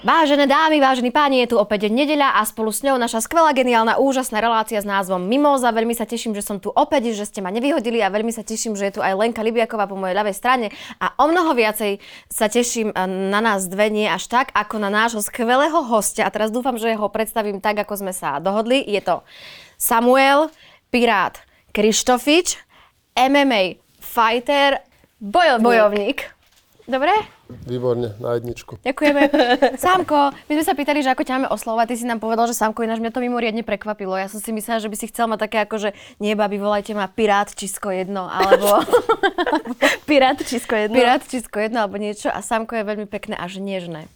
Vážené dámy, vážení páni, je tu opäť nedeľa a spolu s ňou naša skvelá, geniálna, úžasná relácia s názvom Mimoza. Veľmi sa teším, že som tu opäť, že ste ma nevyhodili a veľmi sa teším, že je tu aj Lenka Libiaková po mojej ľavej strane a o mnoho viacej sa teším eh, na nás dve, nie až tak, ako na nášho skvelého hostia. A teraz dúfam, že ho predstavím tak, ako sme sa dohodli. Je to Samuel Pirát Krištofič, MMA fighter, Bojovník. bojovník. Dobre? Výborne, na jedničku. Ďakujeme. Sámko, my sme sa pýtali, že ako ťa máme oslovať. Ty si nám povedal, že Sámko, ináč mňa to mimoriadne prekvapilo. Ja som si myslela, že by si chcel mať také ako, že nie, babi, volajte ma Pirát Čisko jedno, alebo Pirát Čisko jedno. Pirát Čisko jedno, alebo niečo. A Sámko je veľmi pekné až nežné.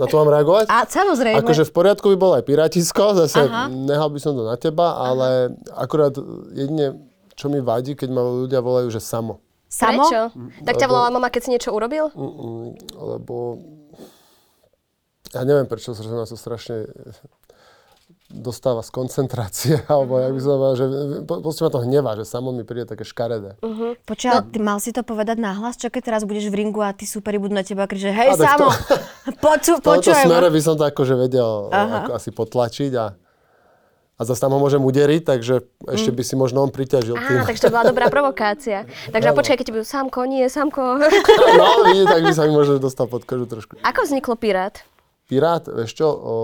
Na to mám reagovať? A samozrejme. Akože v poriadku by bol aj pirátisko, zase Aha. nehal by som to na teba, ale akurát jedine, čo mi vadí, keď ma ľudia volajú, že samo. Samo? Prečo? Tak ťa volala mama, keď si niečo urobil? Mm, lebo ja neviem, prečo sa na to strašne dostáva z koncentrácie, alebo jak by som povedal, že proste ma to hnevá, že samo mi príde také škaredé. Počkaj, ty mal si to povedať nahlas? Čo keď teraz budeš v ringu a tí superi budú na teba kričať, hej, A Samo, to- poču, V tomto počujem. smere by som to akože vedel ako asi potlačiť a, a zase tam ho môžem uderiť, takže ešte by si možno on priťažil tým. Á, takže to bola dobrá provokácia. Takže a počkaj, keď budú sámko, nie, sámko. No, vidíte, tak by sa mi možno dostal pod kožu trošku. Ako vzniklo Pirát? Pirát, vieš čo, o,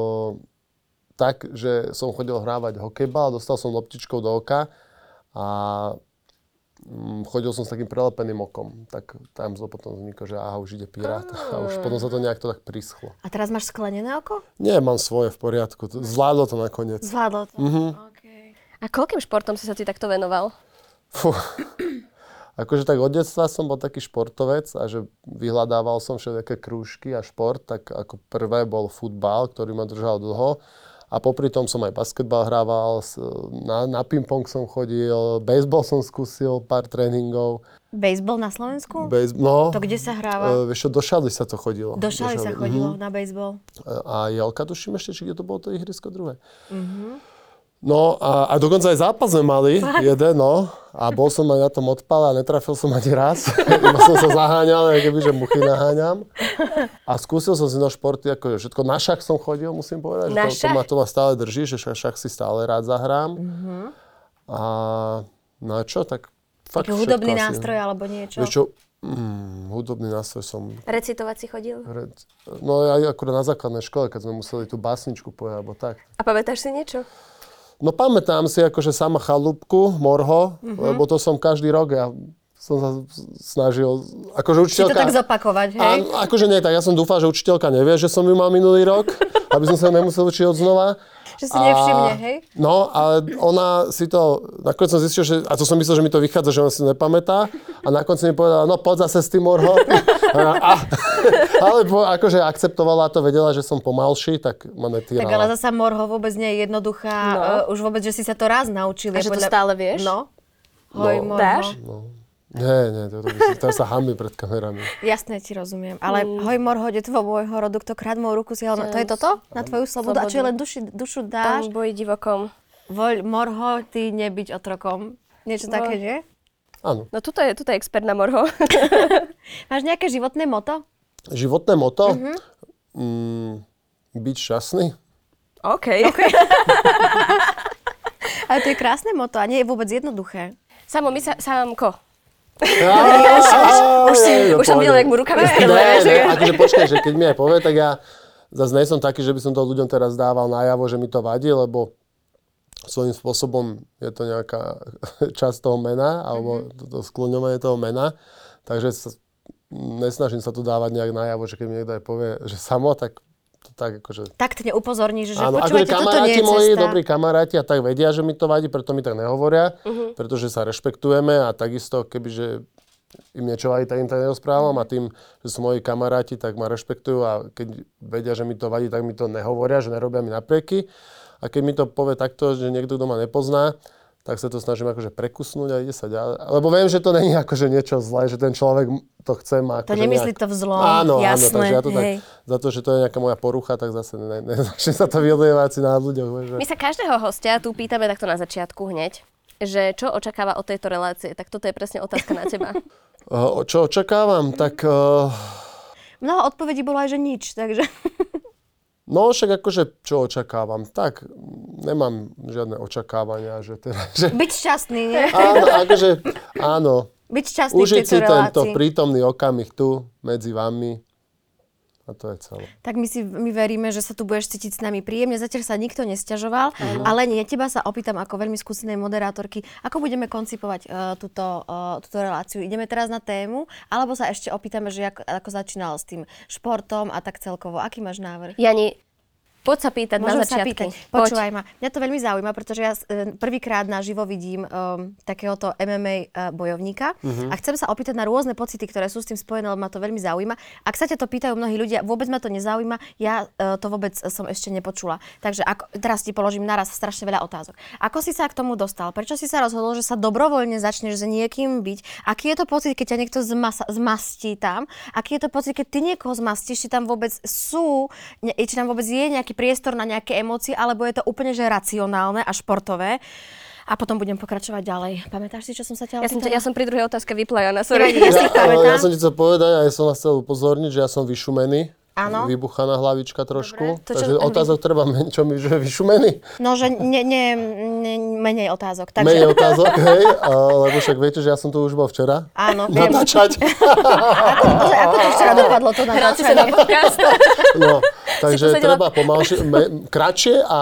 tak, že som chodil hrávať hokejbal, dostal som loptičkou do oka a mm, chodil som s takým prelepeným okom. Tak tam zo potom vzniklo, že aha, už ide Pirát. A už potom sa to nejak to tak prischlo. A teraz máš sklenené oko? Nie, mám svoje v poriadku. To- Zvládlo to nakoniec. Zvládlo to. Mhm. Okay. A koľkým športom si sa ty takto venoval? Fú. Akože tak od detstva som bol taký športovec a že vyhľadával som všetké krúžky a šport, tak ako prvé bol futbal, ktorý ma držal dlho. A popri tom som aj basketbal hrával, na, na ping-pong som chodil, baseball som skúsil, pár tréningov. Baseball na Slovensku? Base, no, To kde sa hráva? e, vieš do šaly sa to chodilo. Do šaly sa chodilo na baseball. A Jelka, tuším ešte, či kde to bolo to ihrisko druhé. Mhm. No a, a dokonca aj zápas sme mali, jeden, no. A bol som aj na tom odpale a netrafil som ani raz. Iba som sa zaháňal, keby, že muchy naháňam. A skúsil som si no športy, ako všetko. Na šach som chodil, musím povedať. Na že to, to, ma, to ma stále drží, že šach, šach si stále rád zahrám. Mhm. A no a čo, tak fakt Taký hudobný asi. nástroj alebo niečo? Vieš čo, mm, hudobný nástroj som Recitovať si chodil? Red... No aj akurát na základnej škole, keď sme museli tú básničku povedať, alebo tak. A pamätáš si niečo? No pamätám si akože sama chalúbku, morho, Mhm. lebo to som každý rok, ja som sa snažil, akože Či to učiteľka... tak zopakovať, hej? A, akože nie, tak ja som dúfal, že učiteľka nevie, že som ju mal minulý rok, aby som sa nemusel učiť od znova. Že si nevšimne, hej? No, ale ona si to, nakoniec som zistil, že, a to som myslel, že mi to vychádza, že ona si to nepamätá. A nakoniec mi povedala, no poď zase s tým morho. A, ale po, akože akceptovala to, vedela, že som pomalší, tak ma netýrala. Tak ale zasa morho vôbec nie je jednoduchá. No. Uh, už vôbec, že si sa to raz naučili. A že to stále vieš? No. Hoj, No. morho. Dáš? Nie, nie, to, to, by si- to sa hamí pred kamerami. Jasné, ti rozumiem. Ale Mm. hoj, morho, detvo môjho rodu, kto krát moju ruku si To je toto? Na tvoju slobodu? A čo len duši, dušu dáš? Tam boji divokom. Voľ, morho, ty nebyť otrokom. Niečo No. také, nie? Áno. No tuto je, tuto je expert na morho. Máš nejaké životné moto? Životné moto? Mhm. Mm, byť šťastný? OK. Ale to je krásne moto a nie je vôbec jednoduché. Samo, my sa, Sámko. Už, Už, si, už som videla, jak mu rukami ne, akože počkaj, že keď mi aj povie, tak ja zase nie som taký, že by som to ľuďom teraz dával najavo, že mi to vadí, lebo svojím spôsobom je to nejaká časť toho mena, alebo Mhm. to, to skloňovanie toho mena. Takže sa, nesnažím sa tu dávať nejak najavo, že keď mi niekto aj povie, že samo, tak to tak akože... Taktne upozorníš, že Áno, počúvajte, toto nie je moji, cesta. dobrí kamaráti a tak vedia, že mi to vadí, preto mi tak nehovoria, Mhm. pretože sa rešpektujeme a takisto, kebyže im niečo vadí, tak im to nerozprávam a tým, že sú moji kamaráti, tak ma rešpektujú a keď vedia, že mi to vadí, tak mi to nehovoria, že nerobia mi naprieky. A keď mi to povie takto, že niekto, kto ma nepozná, tak sa to snažím akože prekusnúť a ide sa ďalej. Lebo viem, že to není akože niečo zlé, že ten človek to chce má To akože nemyslí nejak... to v zlom, Áno, áno, jasné, takže ja to tak, hej. za to, že to je nejaká moja porucha, tak zase ne, ne, začne sa to vylievať si na ľuďoch. Že... My sa každého hostia tu pýtame takto na začiatku hneď, že čo očakáva od tejto relácie. Tak toto je presne otázka na teba. Čo očakávam? Tak uh, mnoho odpovedí bolo aj, že nič, takže... No však akože, čo očakávam? Tak, nemám žiadne očakávania, že teda, že... Byť šťastný, nie? Áno, akože, áno. Byť šťastný v Užiť tejto si tento relácii. prítomný okamih tu, medzi vami. A to je celé. Tak my si my veríme, že sa tu budeš cítiť s nami príjemne. Zatiaľ sa nikto nesťažoval, ale nie, teba sa opýtam ako veľmi skúsenej moderátorky, ako budeme koncipovať uh, túto, uh, túto reláciu. Ideme teraz na tému, alebo sa ešte opýtame, že ako, ako začínal s tým športom a tak celkovo. Aký máš návrh? Jani, poď sa pýtať Môžem na sa začiatky. pýtať. Poď. Počúvaj ma. Mňa to veľmi zaujíma, pretože ja e, prvýkrát naživo vidím um, takéhoto MMA uh, bojovníka Mhm. a chcem sa opýtať na rôzne pocity, ktoré sú s tým spojené, lebo ma to veľmi zaujíma. Ak sa ťa to pýtajú mnohí ľudia, vôbec ma to nezaujíma, ja uh, to vôbec som ešte nepočula. Takže ako, teraz ti položím naraz strašne veľa otázok. Ako si sa k tomu dostal? Prečo si sa rozhodol, že sa dobrovoľne začneš s niekým byť? Aký je to pocit, keď ťa niekto zmasa, zmastí tam? Aký je to pocit, keď ty niekoho zmastíš? Či tam vôbec sú, ne, či tam vôbec je nejaký priestor na nejaké emócie, alebo je to úplne že racionálne a športové? A potom budem pokračovať ďalej. Pamätáš si, čo som sa ťa Ja som, ja som pri druhej otázke sorry. ja Ja, ja som ti chcel povedať a ja som vás chcel upozorniť, že ja som vyšumený. Áno. Vybuchaná hlavička trošku. To čo- Takže otázok treba menej, čo mi, že vyšumený. No, že ne, ne, ne, menej otázok. Takže, Menej otázok, hej, a, lebo však viete, že ja som tu už bol včera. Áno, viem. Natáčať. Ako, ako to včera dopadlo to na natáčanie? podcast. No, takže treba pomalšie, me, kratšie a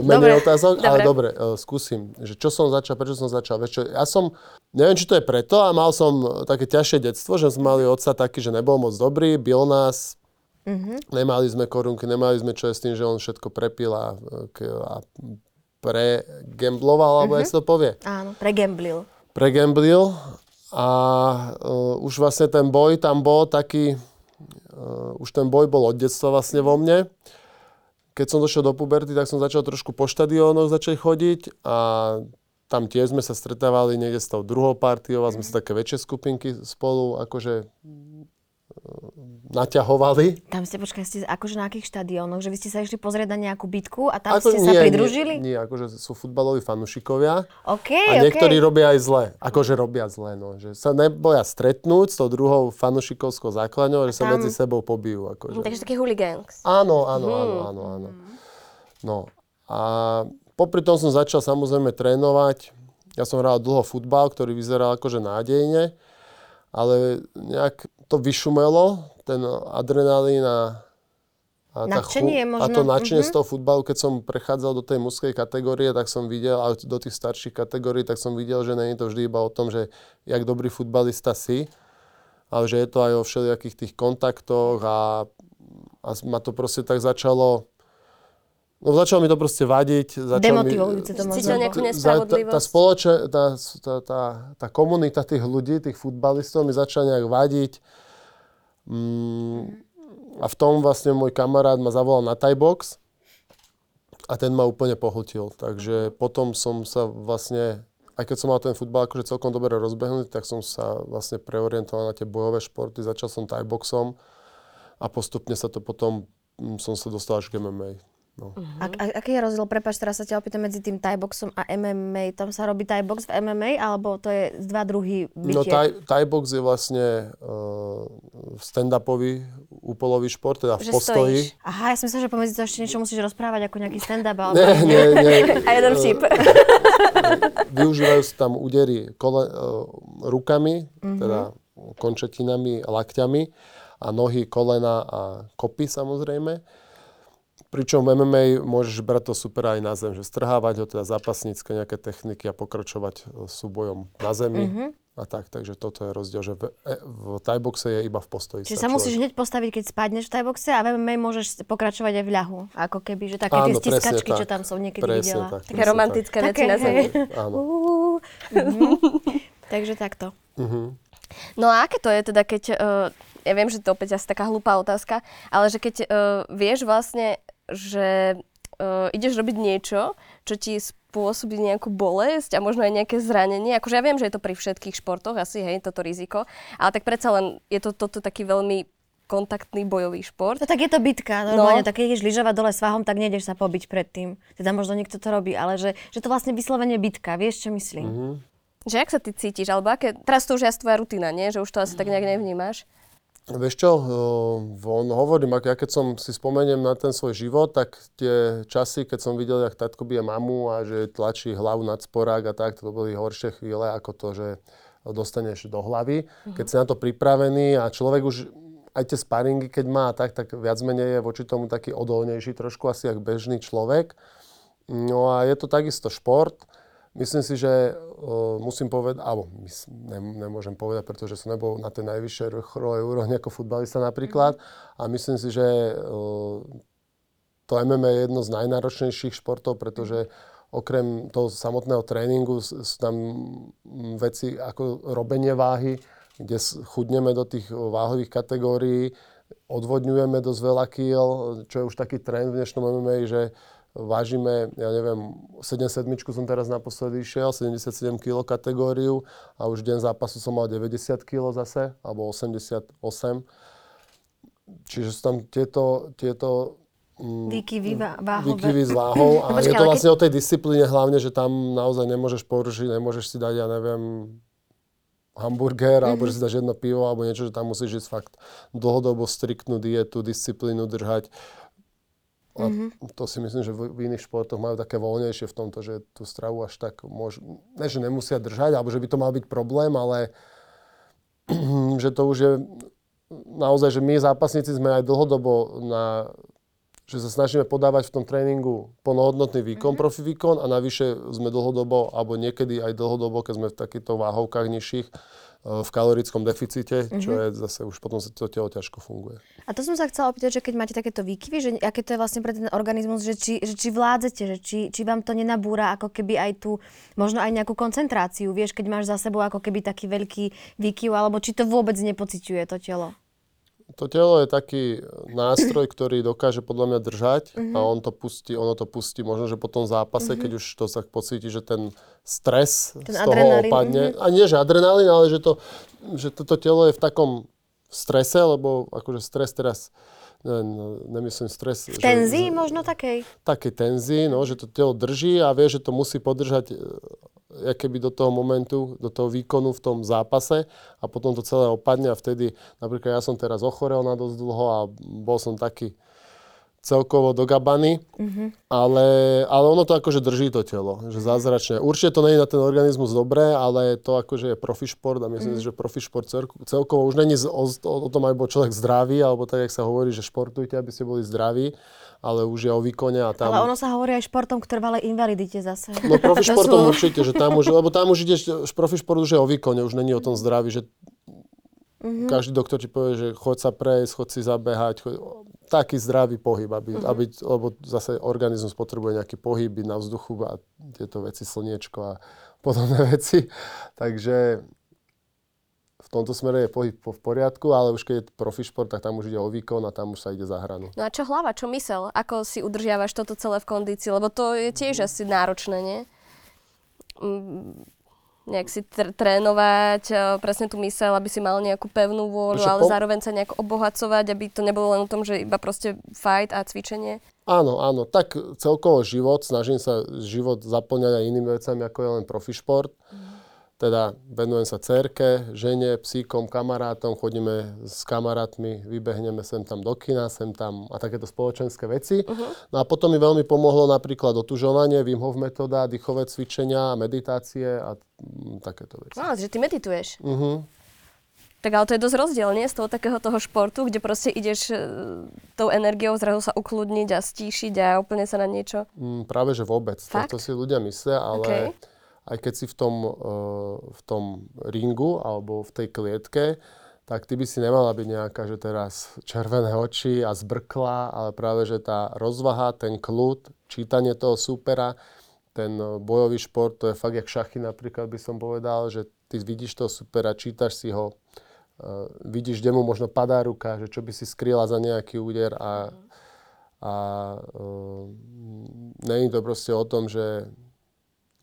menej Dobre, otázok, ale dobre. dobre, uh, skúsim, že čo som začal, prečo som začal. Vieš čo, ja som, neviem, či to je preto, a mal som také ťažšie detstvo, že sme mali otca taký, že nebol moc dobrý, bil nás, nemali sme korunky, nemali sme čo je s tým, že on všetko prepil a, a pregembloval, alebo jak sa to povie Áno, pregemblil. pregamblil a uh, už vlastne ten boj tam bol taký, uh, už ten boj bol od detstva vlastne vo mne. Keď som došiel do puberty, tak som začal trošku po štadiónoch začať chodiť a tam tiež sme sa stretávali niekde s tou druhou partiou a sme sa také väčšie skupinky spolu akože naťahovali. Tam ste, počkaj, ste akože na akých štadiónoch? Že vy ste sa išli pozrieť na nejakú bitku a tam Ako ste sa pridružili? Nie, nie, akože sú futbaloví fanúšikovia. OK, A niektorí OK. robia aj zle. Akože robia zle, no. Že sa neboja stretnúť s tou druhou fanušikovskou základňou, že sa Tam- medzi sebou pobijú. Akože. Takže taký hooligans. Áno, áno, áno, áno, áno. No. A popri tom som začal samozrejme trénovať. Ja som hral dlho futbal, ktorý vyzeral akože nádejne, ale nejak to vyšumelo, ten adrenalín a, a, Nadšenie a možno, to nadšenie mhm. z toho futbalu, keď som prechádzal do tej mužskej kategórie, tak som videl, a do tých starších kategórií, tak som videl, že nie je to vždy iba o tom, že jak dobrý futbalista si, ale že je to aj o všelijakých tých kontaktoch a, a ma to proste tak začalo No začalo mi to proste vadiť. Demotivujúce to možno. Cítil nejakú za- nespravodlivosť? Tá, tá, spoloče, tá, tá, tá, tá komunita tých ľudí, tých futbalistov mi začala nejak vadiť. Mm, a v tom vlastne môj kamarát ma zavolal na Thai box a ten ma úplne pohltil. Takže potom som sa vlastne, aj keď som mal ten futbal akože celkom dobre rozbehnutý, tak som sa vlastne preorientoval na tie bojové športy. Začal som Thai boxom a postupne sa to potom, mm, som sa dostal až k MMA. No. A, a, aký je rozdiel, prepáč, teraz sa ťa opýtam medzi tým Thai boxom a MMA. Tam sa robí Thai box v MMA, alebo to je z dva druhy No bytie? thai, thai box je vlastne uh, stand-upový úpolový šport, teda v Že postoji. stojíš. Aha, ja som myslela, že pomedzi to ešte niečo musíš rozprávať, ako nejaký stand-up. Ale Nie, nie, nie. A jeden vtip. Využívajú sa tam údery kole, uh, rukami, Mhm. teda končetinami, lakťami a nohy, kolena a kopy samozrejme. Pričom MMA môžeš brať to super aj na zem, že strhávať ho, teda zápasnícke nejaké techniky a pokračovať e, súbojom na zemi. Mhm. A tak, takže toto je rozdiel, že v, e, v thai boxe je iba v postoji. Čiže sa sa musíš človek- hneď postaviť, keď spadneš v Thai boxe a v MMA môžeš pokračovať aj v ľahu. Ako keby, že také tie Áno, presne stiskačky, čo tak. tam som niekedy Presne videla. tak. Také romantické veci na zemi. Áno. Mhm. Takže takto. No a aké to je teda, keď, uh, ja viem, že to opäť asi taká hlúpá otázka, ale že keď uh, vieš vlastne, že uh, ideš robiť niečo, čo ti spôsobí nejakú bolesť a možno aj nejaké zranenie. Akože ja viem, že je to pri všetkých športoch asi, hej, toto riziko, ale tak predsa len je to toto taký veľmi kontaktný bojový šport. No tak je to bitka, normálne, no. tak keď ideš lyžovať dole svahom, tak nejdeš sa pobiť predtým. Teda možno niekto to robí, ale že, že to vlastne vyslovene bitka, vieš, čo myslím? Mm-hmm. Že ak sa ty cítiš, alebo aké, teraz to už je asi tvoja rutina, nie? Že už to asi tak nejak nevnímaš. Vieš čo, on hovorím, ak ja keď som si spomeniem na ten svoj život, tak tie časy, keď som videl, jak tatko bije mamu a že tlačí hlavu nad sporák a tak, to boli horšie chvíle ako to, že dostaneš do hlavy. Uh-huh. Keď si na to pripravený a človek už aj tie sparingy, keď má tak, tak viac menej je voči tomu taký odolnejší trošku asi ako bežný človek. No a je to takisto šport. Myslím si, že uh, musím povedať, alebo ne, nemôžem povedať, pretože som nebol na tej najvyššej vrcholovej úrovni ako futbalista napríklad. Mm-hmm. A myslím si, že uh, to MMA je jedno z najnáročnejších športov, pretože okrem toho samotného tréningu sú tam veci ako robenie váhy, kde chudneme do tých váhových kategórií, odvodňujeme dosť veľa kýl, čo je už taký trend v dnešnom MMA, že vážime, ja neviem, 77 som teraz naposledy išiel, 77 kg kategóriu a už deň zápasu som mal 90 kg zase, alebo 88. Čiže sú tam tieto, tieto mm, Výkyvy váhové. Výkyvy s váhou a Počkej, je to vlastne keď... o tej disciplíne hlavne, že tam naozaj nemôžeš porušiť, nemôžeš si dať, ja neviem, hamburger, mm-hmm. alebo že si dáš jedno pivo, alebo niečo, že tam musíš ísť fakt dlhodobo striktnú dietu, disciplínu držať. A mm-hmm. to si myslím, že v, v iných športoch majú také voľnejšie v tomto, že tú stravu až tak môžu, ne, že nemusia držať, alebo že by to mal byť problém, ale že to už je naozaj, že my zápasníci sme aj dlhodobo na že sa snažíme podávať v tom tréningu plnohodnotný výkon, mm-hmm. profi výkon a navyše sme dlhodobo, alebo niekedy aj dlhodobo, keď sme v takýchto váhovkách nižších, v kalorickom deficite, mm-hmm. čo je zase už potom to telo ťažko funguje. A to som sa chcela opýtať, že keď máte takéto výkyvy, že aké to je vlastne pre ten organizmus, že či, že či vládzete, že či, či vám to nenabúra ako keby aj tu, možno aj nejakú koncentráciu, vieš, keď máš za sebou ako keby taký veľký výkyv, alebo či to vôbec nepociťuje to telo? To telo je taký nástroj, ktorý dokáže podľa mňa držať uh-huh. a on to pustí, ono to pustí možno, že po tom zápase, uh-huh. keď už to sa pocíti, že ten stres ten z toho adrenalín, opadne. Uh-huh. A nie, že adrenalín, ale že, to, že toto telo je v takom strese, lebo akože stres teraz nemyslím stres. V tenzii že, možno takej? Takej tenzii, no, že to telo drží a vie, že to musí podržať keby do toho momentu, do toho výkonu v tom zápase a potom to celé opadne a vtedy, napríklad ja som teraz ochorel na dosť dlho a bol som taký celkovo do gabany, mm-hmm. ale, ale ono to akože drží to telo, že zázračne. Určite to nie je na ten organizmus dobré, ale to akože je profi šport a myslím mm. si, že profi šport celkovo už není o, o tom, aby bol človek zdravý, alebo tak, jak sa hovorí, že športujte, aby ste boli zdraví, ale už je o výkone a tam... Ale ono sa hovorí aj športom k trvalej invalidite zase. No profi športom určite, že tam už, lebo tam už ideš, profi šport už je o výkone, už není o tom zdraví, že mm-hmm. každý doktor ti povie, že choď sa prejsť, choď si zabehať, choď, taký zdravý pohyb, aby, mm-hmm. aby, lebo zase organizmus potrebuje nejaký pohyb, byť na vzduchu a tieto veci, slniečko a podobné veci. Takže v tomto smere je pohyb v poriadku, ale už keď je profi šport, tak tam už ide o výkon a tam už sa ide za hranu. No a čo hlava, čo mysel? Ako si udržiavaš toto celé v kondícii? Lebo to je tiež asi náročné, nie? Nejak si tr- trénovať presne tú mysel, aby si mal nejakú pevnú vôľu, ale po... zároveň sa nejak obohacovať, aby to nebolo len o tom, že iba proste fight a cvičenie. Áno, áno. Tak celkovo život, snažím sa život zaplňať aj inými vecami, ako je len profi šport. Mm teda venujem sa cerke, žene, psíkom, kamarátom, chodíme s kamarátmi, vybehneme sem tam do kina, sem tam a takéto spoločenské veci. Uh-huh. No a potom mi veľmi pomohlo napríklad otužovanie, Wim Hof metóda, dýchové cvičenia, meditácie a m, takéto veci. No, že ty medituješ. Uh-huh. Tak ale to je dosť rozdiel, nie? Z toho takého toho športu, kde proste ideš e, tou energiou zrazu sa ukludniť a stíšiť a úplne sa na niečo. Mm, práve, že vôbec. Fakt? To, to si ľudia myslia, ale okay aj keď si v tom, uh, v tom ringu alebo v tej klietke, tak ty by si nemala byť nejaká, že teraz červené oči a zbrkla, ale práve, že tá rozvaha, ten kľud, čítanie toho supera, ten bojový šport, to je fakt jak šachy napríklad by som povedal, že ty vidíš toho supera, čítaš si ho, uh, vidíš, kde mu možno padá ruka, že čo by si skryla za nejaký úder a, a uh, není to proste o tom, že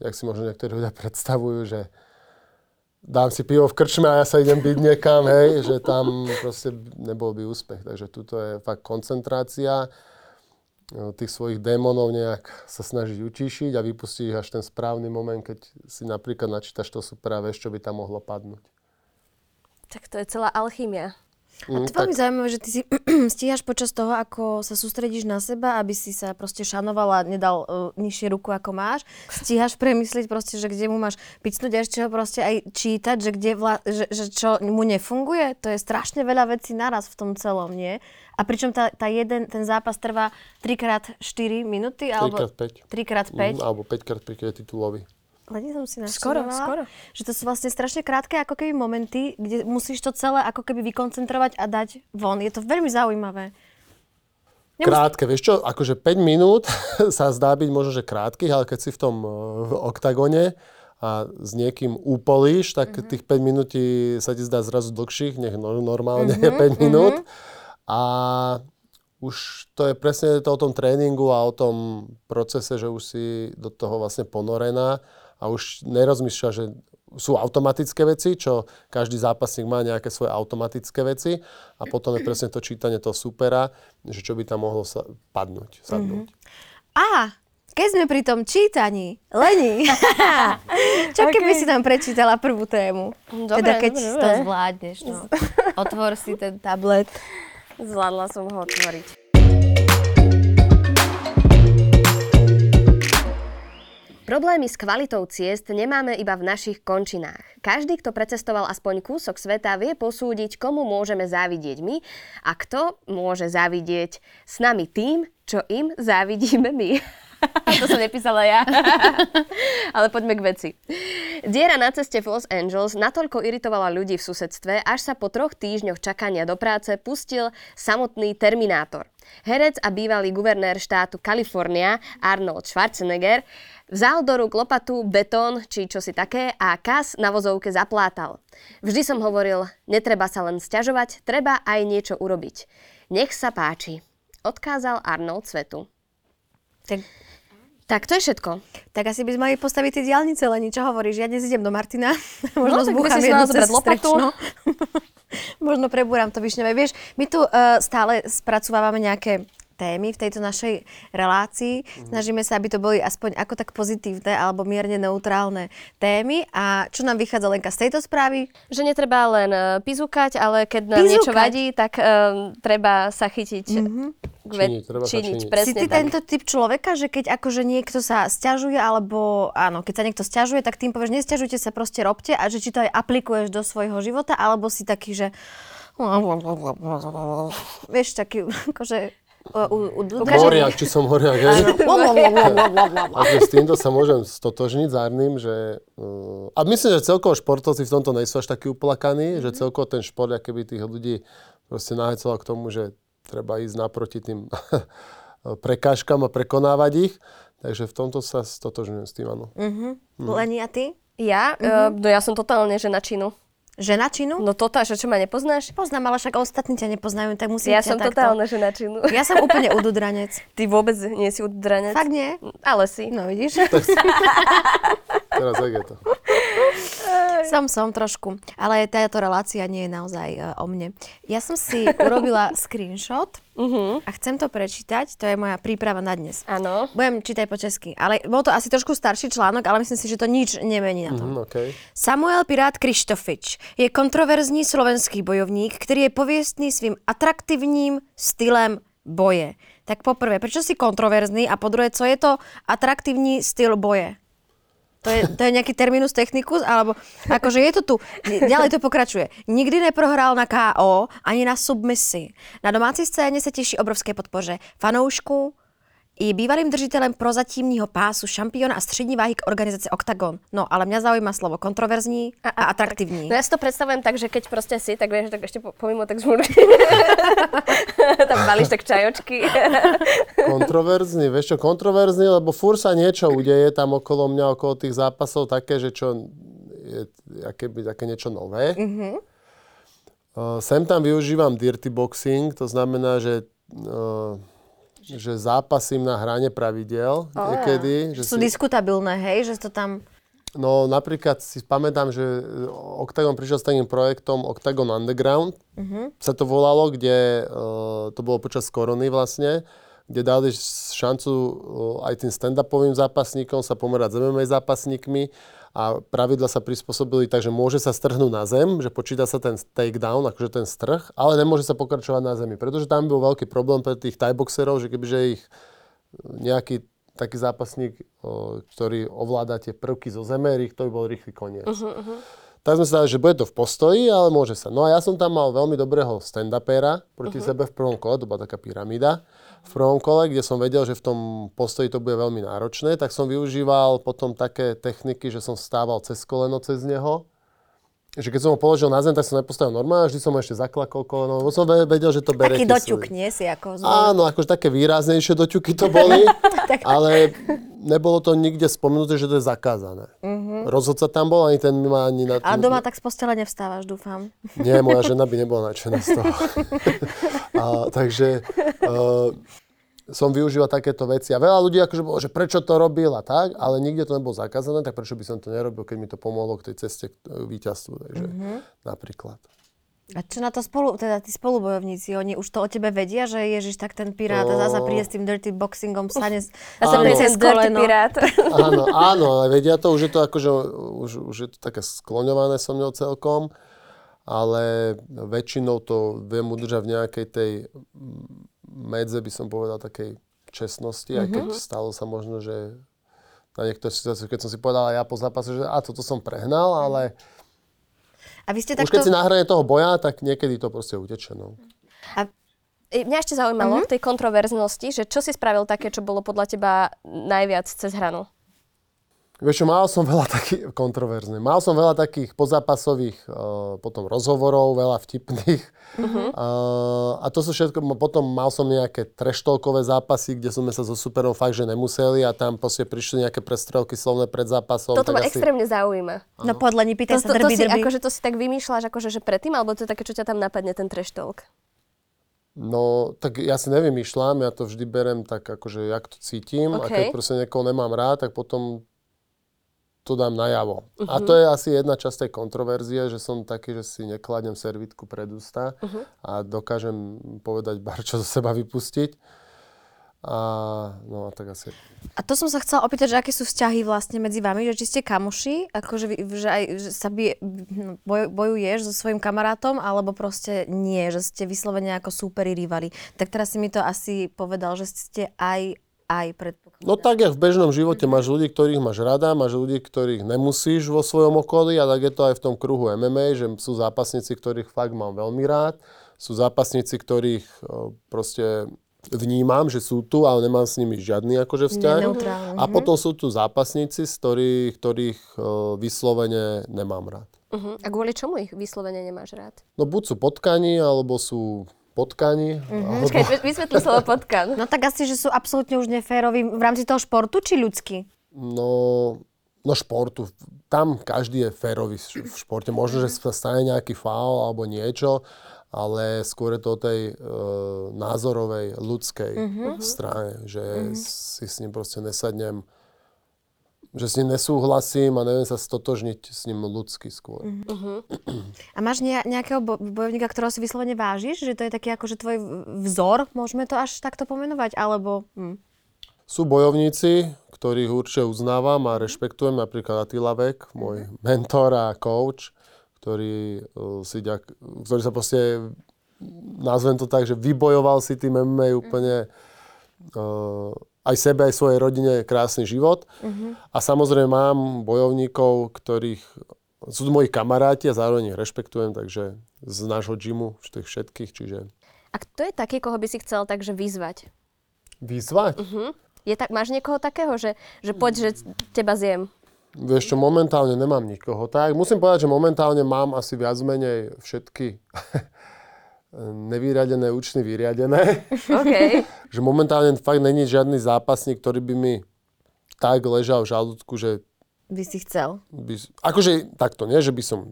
jak si možno niektorí ľudia predstavujú, že dám si pivo v krčme a ja sa idem byť niekam, hej, že tam proste nebol by úspech. Takže tuto je fakt koncentrácia tých svojich démonov nejak sa snažiť utíšiť a vypustiť až ten správny moment, keď si napríklad načítaš to super a vieš, čo by tam mohlo padnúť. Tak to je celá alchymia. A to je veľmi zaujímavé, že ty si stíhaš počas toho, ako sa sústredíš na seba, aby si sa proste šanoval a nedal uh, nižšie ruku, ako máš. Stíhaš premyslieť proste, že kde mu máš picnúť a ešte ho proste aj čítať, že, kde vla, že, že čo mu nefunguje. To je strašne veľa vecí naraz v tom celom, nie? A pričom tá, tá jeden, ten zápas trvá 3x4 minúty? Alebo 3x5. 3x5? Mm, alebo 5x5, keď je titulový. Len som si Skoro, skoro. Že to sú vlastne strašne krátke ako keby momenty, kde musíš to celé ako keby vykoncentrovať a dať von. Je to veľmi zaujímavé. Nemus- Krátke, vieš čo, akože 5 minút sa zdá byť možno, že krátkych, ale keď si v tom eh, v oktagone a s niekým úpolíš, tak Mhm. mm-hmm. tých 5 minút sa ti zdá zrazu dlhších, nech no- normálne je 5 minút. A už to je presne to o tom tréningu a o tom procese, že už si do toho vlastne ponorená a už nerozmýšľa, že sú automatické veci, čo každý zápasník má nejaké svoje automatické veci a potom je presne to čítanie toho supera, že čo by tam mohlo sa padnúť, sadnúť. A keď sme pri tom čítaní, Leni, čo keby Ok. si tam prečítala prvú tému? Dobre, teda keď dobre, to dobre. zvládneš. No. Otvor si ten tablet. Zvládla som ho otvoriť. Problémy s kvalitou ciest nemáme iba v našich končinách. Každý, kto precestoval aspoň kúsok sveta, vie posúdiť, komu môžeme závidieť my a kto môže závidieť s nami tým, čo im závidíme my. to som nepísala ja. Ale poďme k veci. Diera na ceste v Los Angeles natoľko iritovala ľudí v susedstve, až sa po troch týždňoch čakania do práce pustil samotný Terminátor. Herec a bývalý guvernér štátu Kalifornia Arnold Schwarzenegger vzal do rúk lopatu, betón či čosi také a kas na vozovke zaplátal. Vždy som hovoril, netreba sa len sťažovať, treba aj niečo urobiť. Nech sa páči, odkázal Arnold svetu. Tak, Tak to je všetko. tak asi by sme mali postaviť tie diálnice, Leni. Čo hovoríš? Ja dnes idem do Martina. Možno No, tak by zbúcham jednu cez lopatu. Možno prebúram to višňové. Vieš, my tu uh, stále spracovávame nejaké témy v tejto našej relácii. Snažíme sa, aby to boli aspoň ako tak pozitívne alebo mierne neutrálne témy. A čo nám vychádza Lenka z tejto správy? Že netreba len uh, pizúkať, ale keď nám Pizúkať? niečo vadí, tak um, treba sa chytiť. Mm-hmm. Činiť, treba činiť. Si presne ty tak. tento typ človeka, že keď akože niekto sa stiažuje, alebo áno, keď sa niekto stiažuje, tak tým povieš, nestiažujte sa, proste robte a že či to aj aplikuješ do svojho života, alebo si taký, že vieš, taký, akože u, u, Horiak, či som horiak, hej? Takže s týmto sa môžem stotožniť s Arným, že... Uh, a myslím, že celkovo športovci v tomto nejsú až takí uplakaní, že celkovo ten šport, keby tých ľudí proste nahecoval k tomu, že treba ísť naproti tým prekážkam a prekonávať ich. Takže v tomto sa stotožňujem s tým, áno. Leni, a ty? Ja? Uh, no ja som totálne žena činu. Žena činu? No toto, že čo ma nepoznáš? Poznám, ale však ostatní ťa nepoznajú, tak musím Ja som takto. totálna žena činu. Ja som úplne ududranec. Ty vôbec nie si udranec. Fakt nie? Ale si. No vidíš? Teraz je to? Som, som trošku. Ale táto relácia nie je naozaj e, o mne. Ja som si urobila screenshot Uh-huh. a chcem to prečítať. To je moja príprava na dnes. Áno. Budem čítať po česky. Ale bol to asi trošku starší článok, ale myslím si, že to nič nemení na tom. Hm, okay. Samuel Pirát Krištofič je kontroverzní slovenský bojovník, který je pověstný svým atraktivním stylem boje. Tak poprvé, prečo si kontroverzný a po druhé, co je to atraktivní styl boje? To je, to je nejaký terminus technicus, alebo akože je to tu. Ďalej to pokračuje. Nikdy neprohrál na KO ani na submisi. Na domácí scéně se těší obrovské podpoře fanoušků, je bývalým držitelem prozatímního pásu šampiona a střední váhy k organizaci Octagon. No, ale mňa zaujíma slovo kontroverzní a, a atraktivní. No ja si to predstavujem tak, že keď proste si, tak vieš, tak ešte po, pomimo tak žmúr. tam balíš tak čajočky. Kontroverzný, vieš čo, kontroverzný, lebo fur sa niečo udeje tam okolo mňa, okolo tých zápasov, také, že čo je akéby, také niečo nové. Mm-hmm. Uh, sem tam využívam dirty boxing, to znamená, že, uh, že zápasím na hrane pravidel oh, niekedy. Že Sú si, diskutabilné, hej, že to tam... no napríklad si pamätám, že Octagon prišiel s takým projektom Octagon Underground, mm-hmm. sa to volalo, kde uh, to bolo počas korony vlastne, kde dali šancu o, aj tým stand-upovým zápasníkom sa pomerať s MMA zápasníkmi a pravidla sa prispôsobili tak, že môže sa strhnúť na zem, že počíta sa ten takedown, akože ten strh, ale nemôže sa pokračovať na zemi, pretože tam bol veľký problém pre tých thai-boxerov, že kebyže ich nejaký taký zápasník, ktorý ovláda tie prvky zo zeme, to by bol rýchly koniec. Uh-huh, uh-huh. Tak sme sa dali, že bude to v postoji, ale môže sa. No a ja som tam mal veľmi dobrého stand-upera proti uh-huh. sebe v prvom kole, to bola taká pyramída. V prvom kole, kde som vedel, že v tom postoji to bude veľmi náročné, tak som využíval potom také techniky, že som stával cez koleno cez neho. Že keď som ho položil na zem, tak som nepostavil normálne, vždy som ho ešte zaklakol koleno, lebo som ve- vedel, že to bere Taký doťuk, nie si ako zvol. Áno, akože také výraznejšie doťuky to boli, ale nebolo to nikde spomenuté, že to je zakázané. Uh-huh. Rozhodca tam bol, ani ten ma ani na... A doma tak z postele nevstávaš, dúfam. Nie, moja žena by nebola nadšená z toho. a, takže uh, som využíval takéto veci. A veľa ľudí akože bolo, že prečo to robil a tak, ale nikde to nebolo zakázané, tak prečo by som to nerobil, keď mi to pomohlo k tej ceste k k víťazstvu. Takže uh-huh. napríklad. A čo na to spolu, teda tí spolubojovníci, oni už to o tebe vedia, že ježiš, tak ten pirát a zasa príde s tým dirty boxingom, stane s- A sa Áno. ten dirty pirát. Áno, áno, ale vedia to, už je to akože, už, už je to také skloňované so mnou celkom, ale väčšinou to viem udržať v nejakej tej medze, by som povedal, takej čestnosti, aj keď stalo sa možno, že na niektoré situácie, keď som si povedal aj ja po zápase, že a toto som prehnal, ale A vy ste už takto... keď si na hrane toho boja, tak niekedy to proste uteče. No. A E, Mňa ešte zaujímalo v tej kontroverznosti, že čo si spravil také, čo bolo podľa teba najviac cez hranu? Vieš čo, mal som veľa takých kontroverzných. Mal som veľa takých pozápasových uh, potom rozhovorov, veľa vtipných. Uh-huh. Uh, a to sú všetko, potom mal som nejaké treštolkové zápasy, kde sme sa so superom fakt, že nemuseli a tam proste prišli nejaké prestrelky slovné pred zápasom. Toto ma asi... extrémne zaujíma. no podľa ní, To, pýtaj to, sa to, drby, si, drby. akože to si tak vymýšľaš akože, že predtým, alebo to je také, čo ťa tam napadne, ten trash talk? No, tak ja si nevymýšľam, ja to vždy berem tak, akože jak to cítim a keď proste niekoho nemám rád, tak potom to dám najavo. Uh-huh. Mhm. A to je asi jedna časť tej kontroverzie, že som taký, že si nekladem servitku pred ústa uh-huh. a dokážem povedať bar, čo zo seba vypustiť. A no a tak asi. A to som sa chcela opýtať, že aké sú vzťahy vlastne medzi vami, že či ste kamoši, akože že aj že sa hm, boj, bojuješ so svojím kamarátom, alebo proste nie, že ste vyslovene ako súperi rivali. Tak teraz si mi to asi povedal, že ste aj, aj predpokladám. No tak, jak v bežnom živote máš ľudí, ktorých máš rada, máš ľudí, ktorých nemusíš vo svojom okolí a tak je to aj v tom kruhu MMA, že sú zápasníci, ktorých fakt mám veľmi rád, sú zápasníci, ktorých o, proste vnímam, že sú tu, ale nemám s nimi žiadny akože vzťah. Neutrálny, A potom sú tu zápasníci, z ktorých, ktorých o, vyslovene nemám rád. Uh-huh. A kvôli čomu ich vyslovene nemáš rád? No buď sú potkani, alebo sú potkani, alebo... Počkaj, vy- vysvetli slovo potkan. No tak asi, že sú absolútne už neféroví v rámci toho športu, či ľudský? No, no športu. Tam každý je férový v športe. Možno, že sa stane nejaký faul alebo niečo, ale skôr je to o tej e, názorovej, ľudskej strane, že si s ním proste nesadnem, že s ním nesúhlasím a neviem sa stotožniť s ním ľudsky skôr. A máš ne- nejakého bo- bojovníka, ktorého si vyslovene vážiš? Že to je taký akože tvoj vzor, môžeme to až takto pomenovať? Alebo... Hm. Sú bojovníci, ktorých určite uznávam a rešpektujem, napríklad Attila Vek, môj mentor a coach, ktorý, uh, si ďak, ktorý sa proste, nazvem to tak, že vybojoval si tým MMA úplne uh, aj sebe, aj svojej rodine krásny život. A samozrejme mám bojovníkov, ktorých sú moji kamaráti a zároveň ich rešpektujem, takže z nášho gymu, tých všetkých, čiže A kto je taký, koho by si chcel takže vyzvať? vyzvať. Je tak, máš niekoho takého, že, že poď, že teba zjem? Vieš čo, momentálne nemám nikoho. Tak, musím povedať, že momentálne mám asi viac menej všetky nevyriadené účny vyriadené. OK. že momentálne fakt není žiadny zápasník, ktorý by mi tak ležal v žalúdku, že By si chcel. by... Akože takto, nie, že by som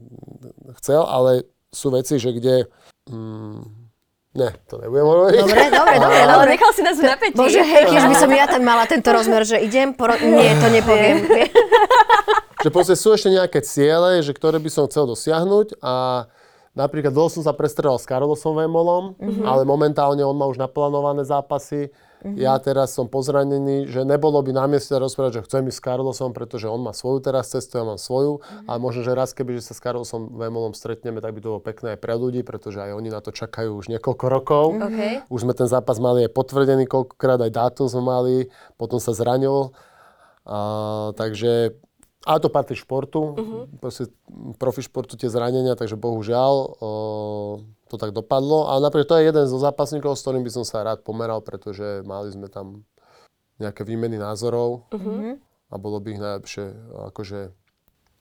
chcel, ale sú veci, že kde... Mm, ne, to nebudem hovoriť. Dobre, dobre, dobre, Ale dobre. nechal si nás v napätí. Bože, hej, keď by som ja tam mala tento rozmer, že idem, poro... nie, to nepoviem. že proste sú ešte nejaké ciele, že ktoré by som chcel dosiahnuť a napríklad dlho som sa prestrelal s Carlosom Vémolom, ale momentálne on má už naplánované zápasy ja teraz som pozranený, že nebolo by na mieste rozprávať, že chcem ísť s Carlosom, pretože on má svoju teraz cestu, ja mám svoju. A možno, že raz, keby že sa s Carlosom Vemolom stretneme, tak by to bolo pekné aj pre ľudí, pretože aj oni na to čakajú už niekoľko rokov. OK. Už sme ten zápas mali aj potvrdený koľkokrát, aj dátum sme mali, potom sa zranil. A, takže a to patrí športu, uh-huh. proste profi športu tie zranenia, takže bohužiaľ o, to tak dopadlo. A napríklad to je jeden zo zápasníkov, s ktorým by som sa rád pomeral, pretože mali sme tam nejaké výmeny názorov uh-huh. a bolo by ich najlepšie akože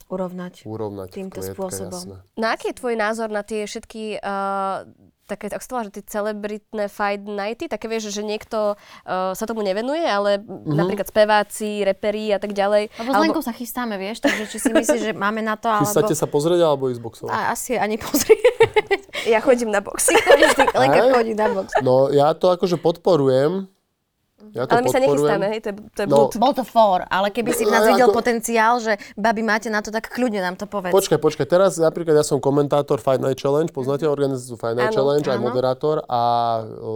Urovnať. urovnať Týmto klietke, spôsobom. jasné. No aký je tvoj názor na tie všetky uh, také, ako volá, že tie celebritné fight nighty, také vieš, že niekto uh, sa tomu nevenuje, ale mm-hmm. napríklad speváci, reperi a tak ďalej. Lebo s Lenkou sa chystáme, vieš, takže či si myslíš, že máme na to, alebo... Chystáte sa pozrieť alebo ísť boxovať? A, asi ani pozri. Ja chodím na boxy. Lenka chodí na box. No ja to akože podporujem. Ja to ale my sa podporujem. nechystáme, hej, to je, to je No, blúd. Bol to for, ale keby si v nás No, videl ako- potenciál, že babi máte na to, tak kľudne nám to povedz. Počkaj, počkaj, teraz napríklad ja som komentátor Fight Night Challenge, poznáte organizáciu Fight Night Áno, Challenge, aj moderátor a o,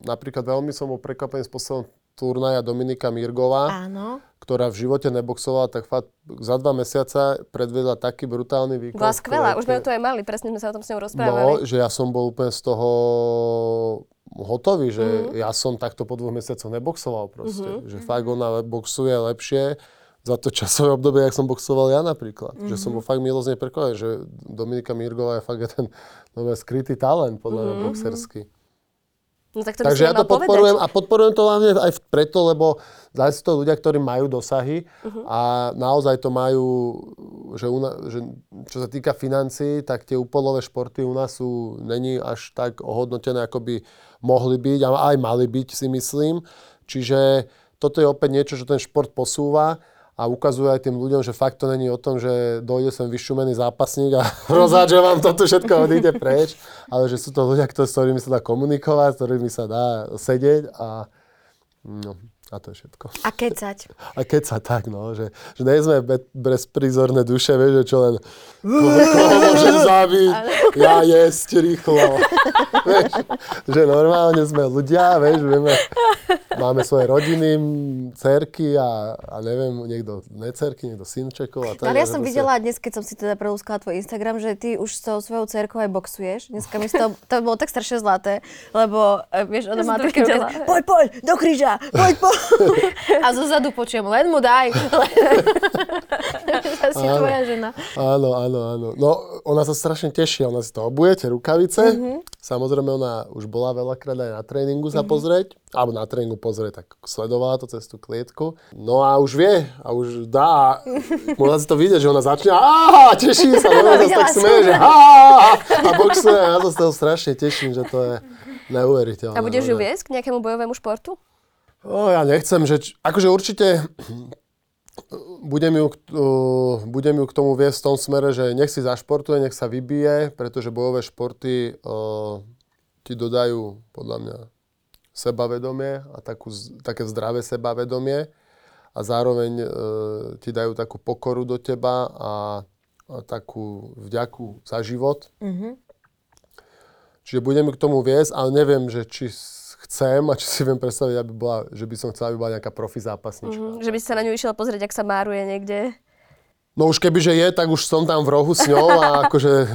napríklad veľmi som bol prekvapený z posledného turnaja Dominika Mirgová, Áno. ktorá v živote neboxovala, tak fakt za dva mesiaca predvedla taký brutálny výkon. Bola skvelá, ktoré- už sme ju tu aj mali, presne sme sa o tom s ňou No, rozprávali. že ja som bol úplne z toho hotový, že Mhm. ja som takto po dvoch mesiacoch neboxoval proste. Že fakt ona boxuje lepšie za to časové obdobie, jak som boxoval ja napríklad. Že som bol Mhm. fakt milosne prekvapený, že Dominika Mirgová je fakt ten no, skrytý talent podľa mňa Mhm. boxerský. No tak to Takže ja to povedať. podporujem a podporujem to hlavne aj preto, lebo zase to ľudia, ktorí majú dosahy Mhm. a naozaj to majú, že, u na, že čo sa týka financií, tak tie úplové športy u nás sú, není až tak ohodnotené, ako by mohli byť a aj mali byť, si myslím. Čiže toto je opäť niečo, že ten šport posúva a ukazuje aj tým ľuďom, že fakt to není o tom, že dojde sem vyšumený zápasník a rozhádže vám toto všetko odíde preč, ale že sú to ľudia, s ktorými sa dá komunikovať, s ktorými sa dá sedieť a, no, a to je všetko. A kecať. A sa tak, no, že, že nie sme be, bezprizorné duše, vieš, že čo len koho, koho môžem zabiť, ja jesť rýchlo. vieš, že normálne sme ľudia, vieš, vieme, máme svoje rodiny, cerky a, a neviem, niekto necerky, niekto synčekov a tak. Ale ja som videla dnes, keď som si teda prelúskala tvoj Instagram, že ty už s tou svojou cerkou aj boxuješ. Dneska mi to, to bolo tak strašne zlaté, lebo e, vieš, ona Ja má také, ruky, poď, poď, do kríža, poď, poď. A zo zadu počujem, len mu daj. Asi Áno. tvoja žena. Áno, áno, áno. No, ona sa strašne teší, ona si to obuje, tie rukavice. Mhm. Samozrejme, ona už bola veľakrát aj na tréningu sa pozrieť, alebo na tréningu pozrieť, tak sledovala to cez tú klietku. No a už vie, a už dá, možno si to vidieť, že ona začne, á, teší sa, no, sa tak smeje, že a boxuje, a ja sa z toho strašne teším, že to je neuveriteľné. A budeš ju no, viesť k nejakému bojovému športu? No, ja nechcem, že... č- Akože určite budem ju, k- uh, budem ju k tomu viesť v tom smere, že nech si zašportuje, nech sa vybije, pretože bojové športy uh, ti dodajú, podľa mňa, sebavedomie a takú, také zdravé sebavedomie a zároveň uh, ti dajú takú pokoru do teba a, a takú vďaku za život. Čiže budem k tomu viesť, ale neviem, že či chcem a či si viem predstaviť, aby bola, že by som chcela, aby bola nejaká profi zápasnička. Mhm, Že by si sa na ňu išiel pozrieť, ak sa máruje niekde. No už keby, že je, tak už som tam v rohu s ňou a akože e,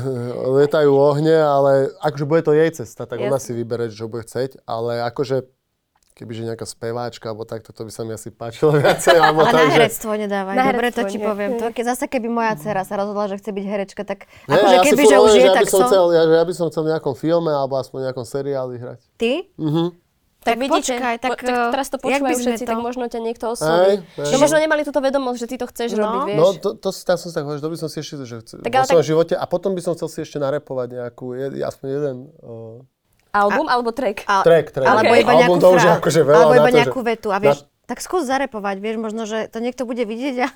lietajú ohne, ale akože bude to jej cesta, tak ona Jasne. si vybere, čo bude chceť, ale akože kebyže nejaká speváčka alebo takto, to by sa mi asi páčilo viacej, alebo Ale tak, na že... herectvo nedávaj, Na dobre to ti nie. poviem. To, ke, zase keby moja dcera sa rozhodla, že chce byť herečka, tak Ne, akože ja keby, že už je, ja tak som chcel, ja, že ja by som chcel v nejakom filme alebo aspoň v nejakom seriáli hrať. Ty? Tak, Tak vidíte, počkaj, tak, po, tak eh, teraz to počúvajú všetci, to- tak možno ťa niekto osloví. No možno nemali túto vedomosť, že ty to chceš No. robiť, vieš. No, to, to, tam som si tak hovoril, že to by som si ešte, že chce, Tak vo svojom tak- živote a potom by som chcel si ešte narepovať nejakú, aspoň jeden uh, Album alebo track? A, track, track. Alebo Okay. iba Album nejakú to už je frá- akože veľa Alebo na iba to, že- vetu. A vieš, tak skús zarepovať, vieš, možno, že to niekto bude vidieť a...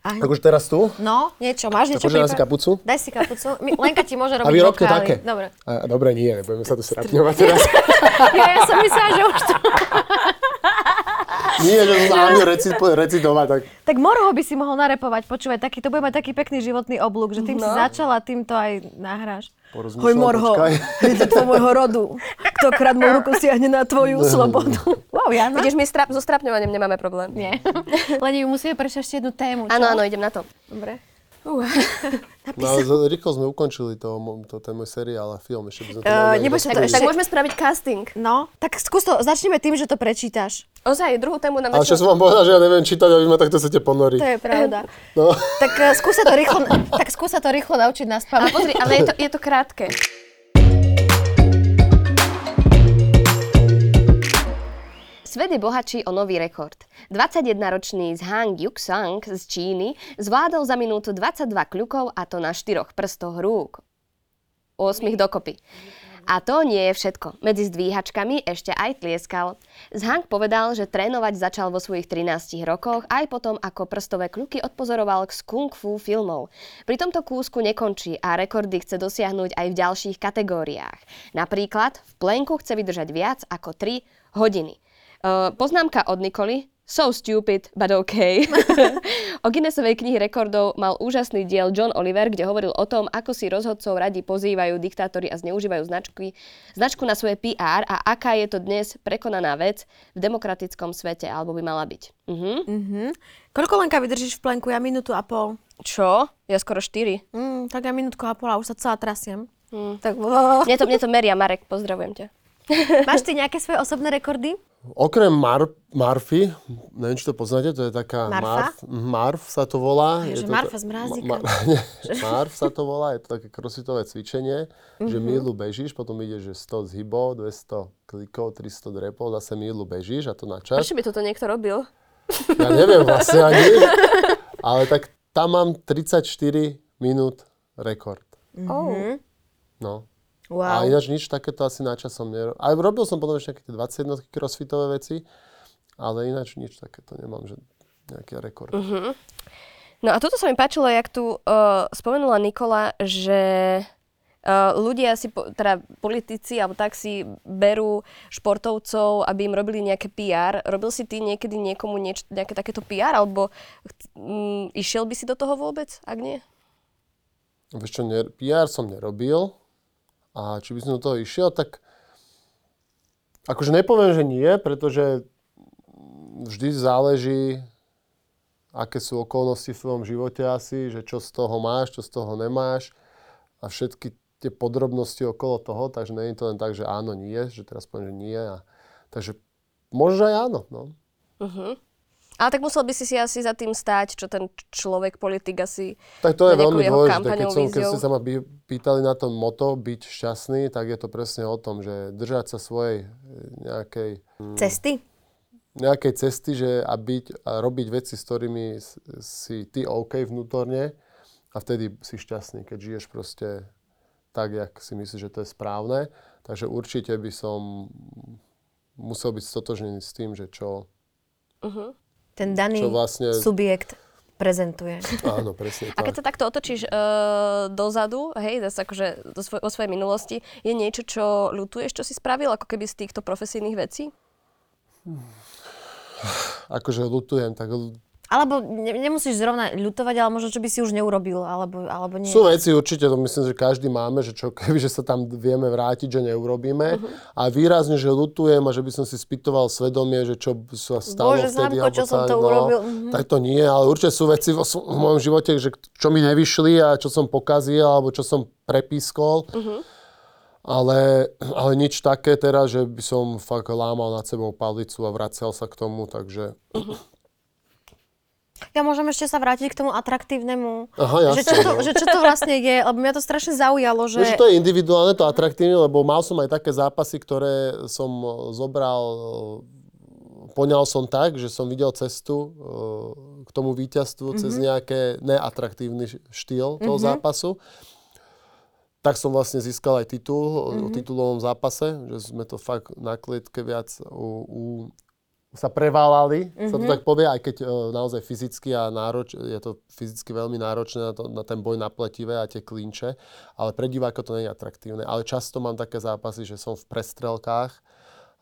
a Tak už teraz tu? no, niečo, máš niečo Požiadam si kapucu. Daj si kapucu. My, Lenka ti môže A robiť vy robte vokály. také. Dobre. A, dobre, nie, nebudeme sa tu srapňovať teraz. Ja, ja som myslela, že už to... nie, že som sa reci, recitovať, tak Tak Morho by si mohol narepovať, počúvaj, taký, to bude mať taký pekný životný oblúk, že tým si No. začala, tým to aj nahráš. Hoj Morho, je to tvojho rodu. Kto krát moju ruku siahne na tvoju slobodu. Jana. Vidíš, my strap, so strapňovaním nemáme problém. Nie. Len ju musíme prečo ešte jednu tému. Áno, áno, idem na to. Dobre. No ale z- rýchlo sme ukončili to, to, ten môj seriál a film. Ešte by sme to Eh, mali neboj sa, to Tak môžeme spraviť casting. No, tak skús to, začneme tým, že to prečítaš. Ozaj, druhú tému nám Ale čo som vám povedal, že ja neviem čítať a vy ma takto chcete ponoriť. To je pravda. No. tak uh, skús sa to rýchlo, tak skús sa to rýchlo naučiť na Ale spamäť. pozri, ale je to, je to krátke. Svet je bohatší o nový rekord. 21-ročný Zhang Yuksang z Číny zvládol za minútu 22 kľukov a to na štyroch prstoch rúk. 8 dokopy. A to nie je všetko. Medzi zdvíhačkami ešte aj tlieskal. Zhang povedal, že trénovať začal vo svojich 13 rokoch aj potom, ako prstové kľuky odpozoroval z kung fu filmov. Pri tomto kúsku nekončí a rekordy chce dosiahnuť aj v ďalších kategóriách. Napríklad v plenku chce vydržať viac ako 3 hodiny. Uh, poznámka od Nikoli. So stupid, but okay. o Guinnessovej knihy rekordov mal úžasný diel John Oliver, kde hovoril o tom, ako si rozhodcov radi pozývajú diktátori a zneužívajú značky, značku na svoje PR a aká je to dnes prekonaná vec v demokratickom svete, alebo by mala byť. Mhm. Mhm. Koľko Lenka vydržíš v plenku? Ja minútu a pol. Čo? Ja skoro 4. Mm, tak ja minútku a pol a už sa celá trasiem. Hm. Tak Mne to, mne to meria, Marek, pozdravujem ťa. máš ty nejaké svoje osobné rekordy? Okrem Mar- Marfy, neviem, či to poznáte, to je taká... Marfa? Marf, Marf sa to volá. Je, že to Marfa ta- z mrazíka. Ma- ma- nie, Marf sa to volá, je to také crossfitové cvičenie, že Mhm. mílu bežíš, potom ide, že 100 zhybov, 200 klikov, 300 drepov, zase mílu bežíš a to na čas. Prečo by toto niekto robil? Ja neviem vlastne ani, ale tak tam mám 34 minút rekord. Oh. No. Wow. A ináč nič takéto asi na čas som nerobil. Ale robil som potom ešte nejaké tie 21 crossfitové veci, ale ináč nič takéto nemám, že nejaký rekord. Uh-huh. No a toto sa mi páčilo, jak tu uh, spomenula Nikola, že uh, ľudia si, po, teda politici alebo tak si berú športovcov, aby im robili nejaké PR. Robil si ty niekedy niekomu nieč, nejaké takéto PR, alebo um, išiel by si do toho vôbec, ak nie? Vieš čo, ne, PR som nerobil a či by som do toho išiel, tak akože nepoviem, že nie, pretože vždy záleží, aké sú okolnosti v tvojom živote asi, že čo z toho máš, čo z toho nemáš a všetky tie podrobnosti okolo toho, takže nie je to len tak, že áno, nie, že teraz poviem, že nie. A, takže možno aj áno. No. Uh-huh. Ale tak musel by si si asi za tým stáť, čo ten človek, politik asi... Tak to je veľmi dôležité. Keď, som, keď ste sa ma pýtali na to moto byť šťastný, tak je to presne o tom, že držať sa svojej e, nejakej, Cesty? nejakej cesty že a, byť, a robiť veci, s ktorými si ty OK vnútorne a vtedy si šťastný, keď žiješ proste tak, jak si myslíš, že to je správne. Takže určite by som musel byť stotožnený s tým, že čo, Uh-huh. Ten daný čo vlastne... subjekt prezentuje. Áno, presne A tak. keď sa takto otočíš uh, dozadu, hej, zase akože do svoj, o svojej minulosti, je niečo, čo ľutuješ, čo si spravil, ako keby z týchto profesijných vecí? Akože lutujem, tak Alebo ne, nemusíš zrovna ľutovať, ale možno, čo by si už neurobil, alebo, alebo nie. Sú veci určite, to myslím, že každý máme, že čo keby, že sa tam vieme vrátiť, že neurobíme. Mhm. A výrazne, že lutujem a že by som si spýtoval svedomie, že čo sa stalo Bože, vtedy. Alebo čo som tak, to urobil. Mhm. Tak to nie, ale určite sú veci vo, v mojom živote, že čo mi nevyšli a čo som pokazil alebo čo som prepískol. Mhm. Ale, ale nič také teraz, že by som fakt lámal nad sebou palicu a vracial sa k tomu, takže... Ja môžem ešte sa vrátiť k tomu atraktívnemu. Aha, že, jasne. čo to, no. že čo to vlastne je, lebo mňa to strašne zaujalo, že... Vieš, že to je individuálne, to atraktívne, lebo mal som aj také zápasy, ktoré som eh, zobral, eh, poňal som tak, že som videl cestu eh, k tomu víťazstvu mm-hmm. cez nejaké neatraktívny štýl toho mm-hmm. zápasu. Tak som vlastne získal aj titul mm-hmm. o titulovom zápase, že sme to fakt na klietke viac u, u, sa preválali, mm-hmm. sa to tak povie, aj keď e, naozaj fyzicky a nároč, je to fyzicky veľmi náročné na, to, na ten boj na pletivé a tie klinče, ale pre diváka to nie je atraktívne. Ale často mám také zápasy, že som v prestrelkách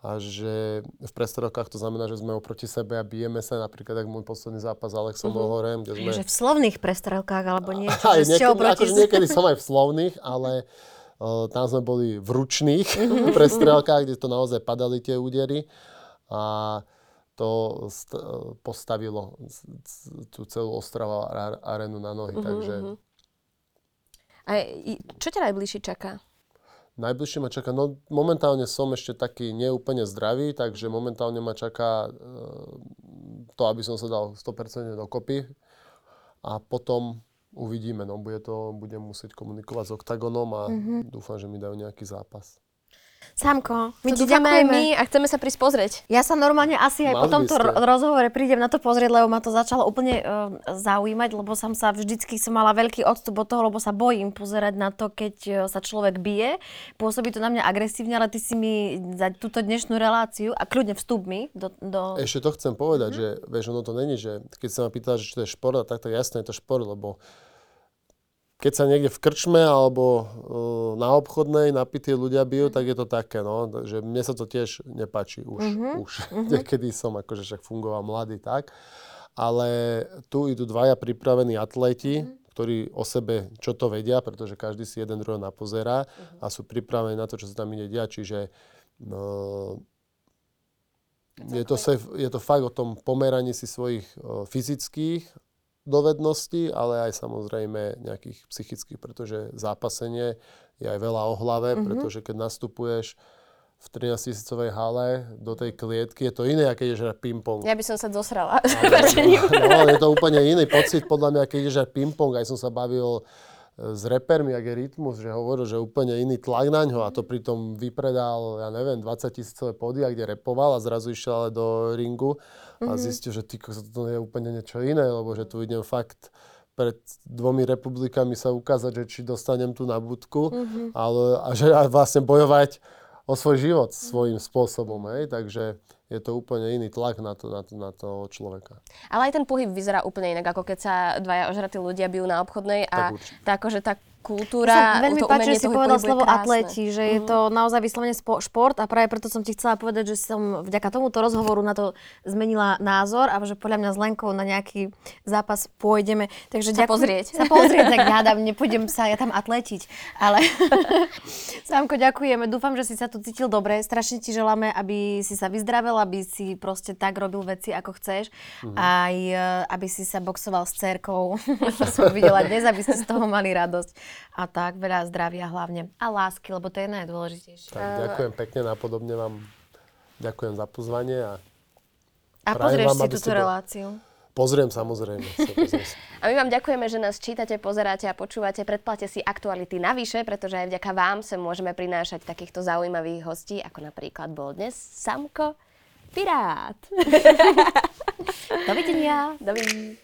a že v prestrelkách to znamená, že sme oproti sebe a bijeme sa, napríklad ako môj posledný zápas s Alexom mm-hmm. Ohorem, kde sme... Že v slovných prestrelkách, alebo niečo, Aj, že niekedy, oproti... akože niekedy som aj v slovných, ale uh, tam sme boli v ručných prestrelkách, kde to naozaj padali tie údery. a to st- postavilo tú celú Ostrava a- arenu na nohy. Takže A i- čo ťa najbližšie čaká? najbližšie ma čaká, no momentálne som ešte taký neúplne zdravý, takže momentálne ma čaká e, to, aby som sa dal 100% dokopy a potom uvidíme, no bude to, budem musieť komunikovať s Octagonom a dúfam, že mi dajú nejaký zápas. Samko, my ti ideme aj my a chceme sa prísť pozrieť. Ja sa normálne asi aj po Mali by tomto ste. ro- rozhovore prídem na to pozrieť, lebo ma to začalo úplne uh, zaujímať, lebo som sa vždycky som mala veľký odstup od toho, lebo sa bojím pozerať na to, keď uh, sa človek bije. Pôsobí to na mňa agresívne, ale ty si mi za túto dnešnú reláciu a kľudne vstup mi do... do... Ešte to chcem povedať, že vieš, ono to není, že keď sa ma pýta, že čo to je šport, tak, tak jasné je to šport, lebo keď sa niekde v krčme alebo uh, na obchodnej napití ľudia bijú, tak je to také, no, že mne sa to tiež nepáči už, už. Niekedy som akože však fungoval mladý tak, ale tu idú dvaja pripravení atleti, ktorí o sebe čo to vedia, pretože každý si jeden druhého napozerá a sú pripravení na to, čo sa tam ide diať, čiže no, je to, je to fakt o tom pomeraní si svojich o, fyzických dovedností, ale aj samozrejme nejakých psychických, pretože zápasenie je aj veľa o hlave, mm-hmm. pretože keď nastupuješ v 13 tisícovej hale do tej klietky, je to iné, ako ideš hrať ping-pong. Ja by som sa dosrala. No, je to úplne iný pocit, podľa mňa, keď ideš hrať ping-pong. Aj som sa bavil e, s repermi, jak je Rytmus, že hovoril, že úplne iný tlak na ňo a to pritom vypredal, ja neviem, 20 tisícové podia, kde repoval a zrazu išiel ale do ringu a zistil, že ty, to je úplne niečo iné, lebo že tu idem fakt pred dvomi republikami sa ukázať, že či dostanem tu na budku, ale a že a vlastne bojovať o svoj život svojím spôsobom, hej, takže je to úplne iný tlak na to, na to, na to človeka. Ale aj ten pohyb vyzerá úplne inak, ako keď sa dvaja ožratí ľudia bijú na obchodnej a Tak tá, akože tá Kultúra, sa veľmi to páči, umenie že si povedal slovo krásne. atleti, že je to naozaj vyslovene spo- šport a práve preto som ti chcela povedať, že som vďaka tomuto rozhovoru na to zmenila názor a že podľa mňa s Lenkou na nejaký zápas pôjdeme. Takže Sa ďakujem- pozrieť. Sa pozrieť, tak hádam, nepôjdem sa ja tam atletiť. Ale Sámko, ďakujeme. Dúfam, že si sa tu cítil dobre. Strašne ti želáme, aby si sa vyzdravel, aby si proste tak robil veci, ako chceš. Aj e, aby si sa boxoval s cerkou. to som videla dnes, aby ste z toho mali radosť. A tak, veľa zdravia hlavne. A lásky, lebo to je najdôležitejšie. Tak ďakujem pekne, napodobne vám ďakujem za pozvanie a A pozrieš vám, si túto ste bol- reláciu. pozriem samozrejme. A my vám ďakujeme, že nás čítate, pozeráte a počúvate. Predplate si aktuality navyše, pretože aj vďaka vám sa môžeme prinášať takýchto zaujímavých hostí, ako napríklad bol dnes Samko Pirát. Dovidenia. Dovidenia.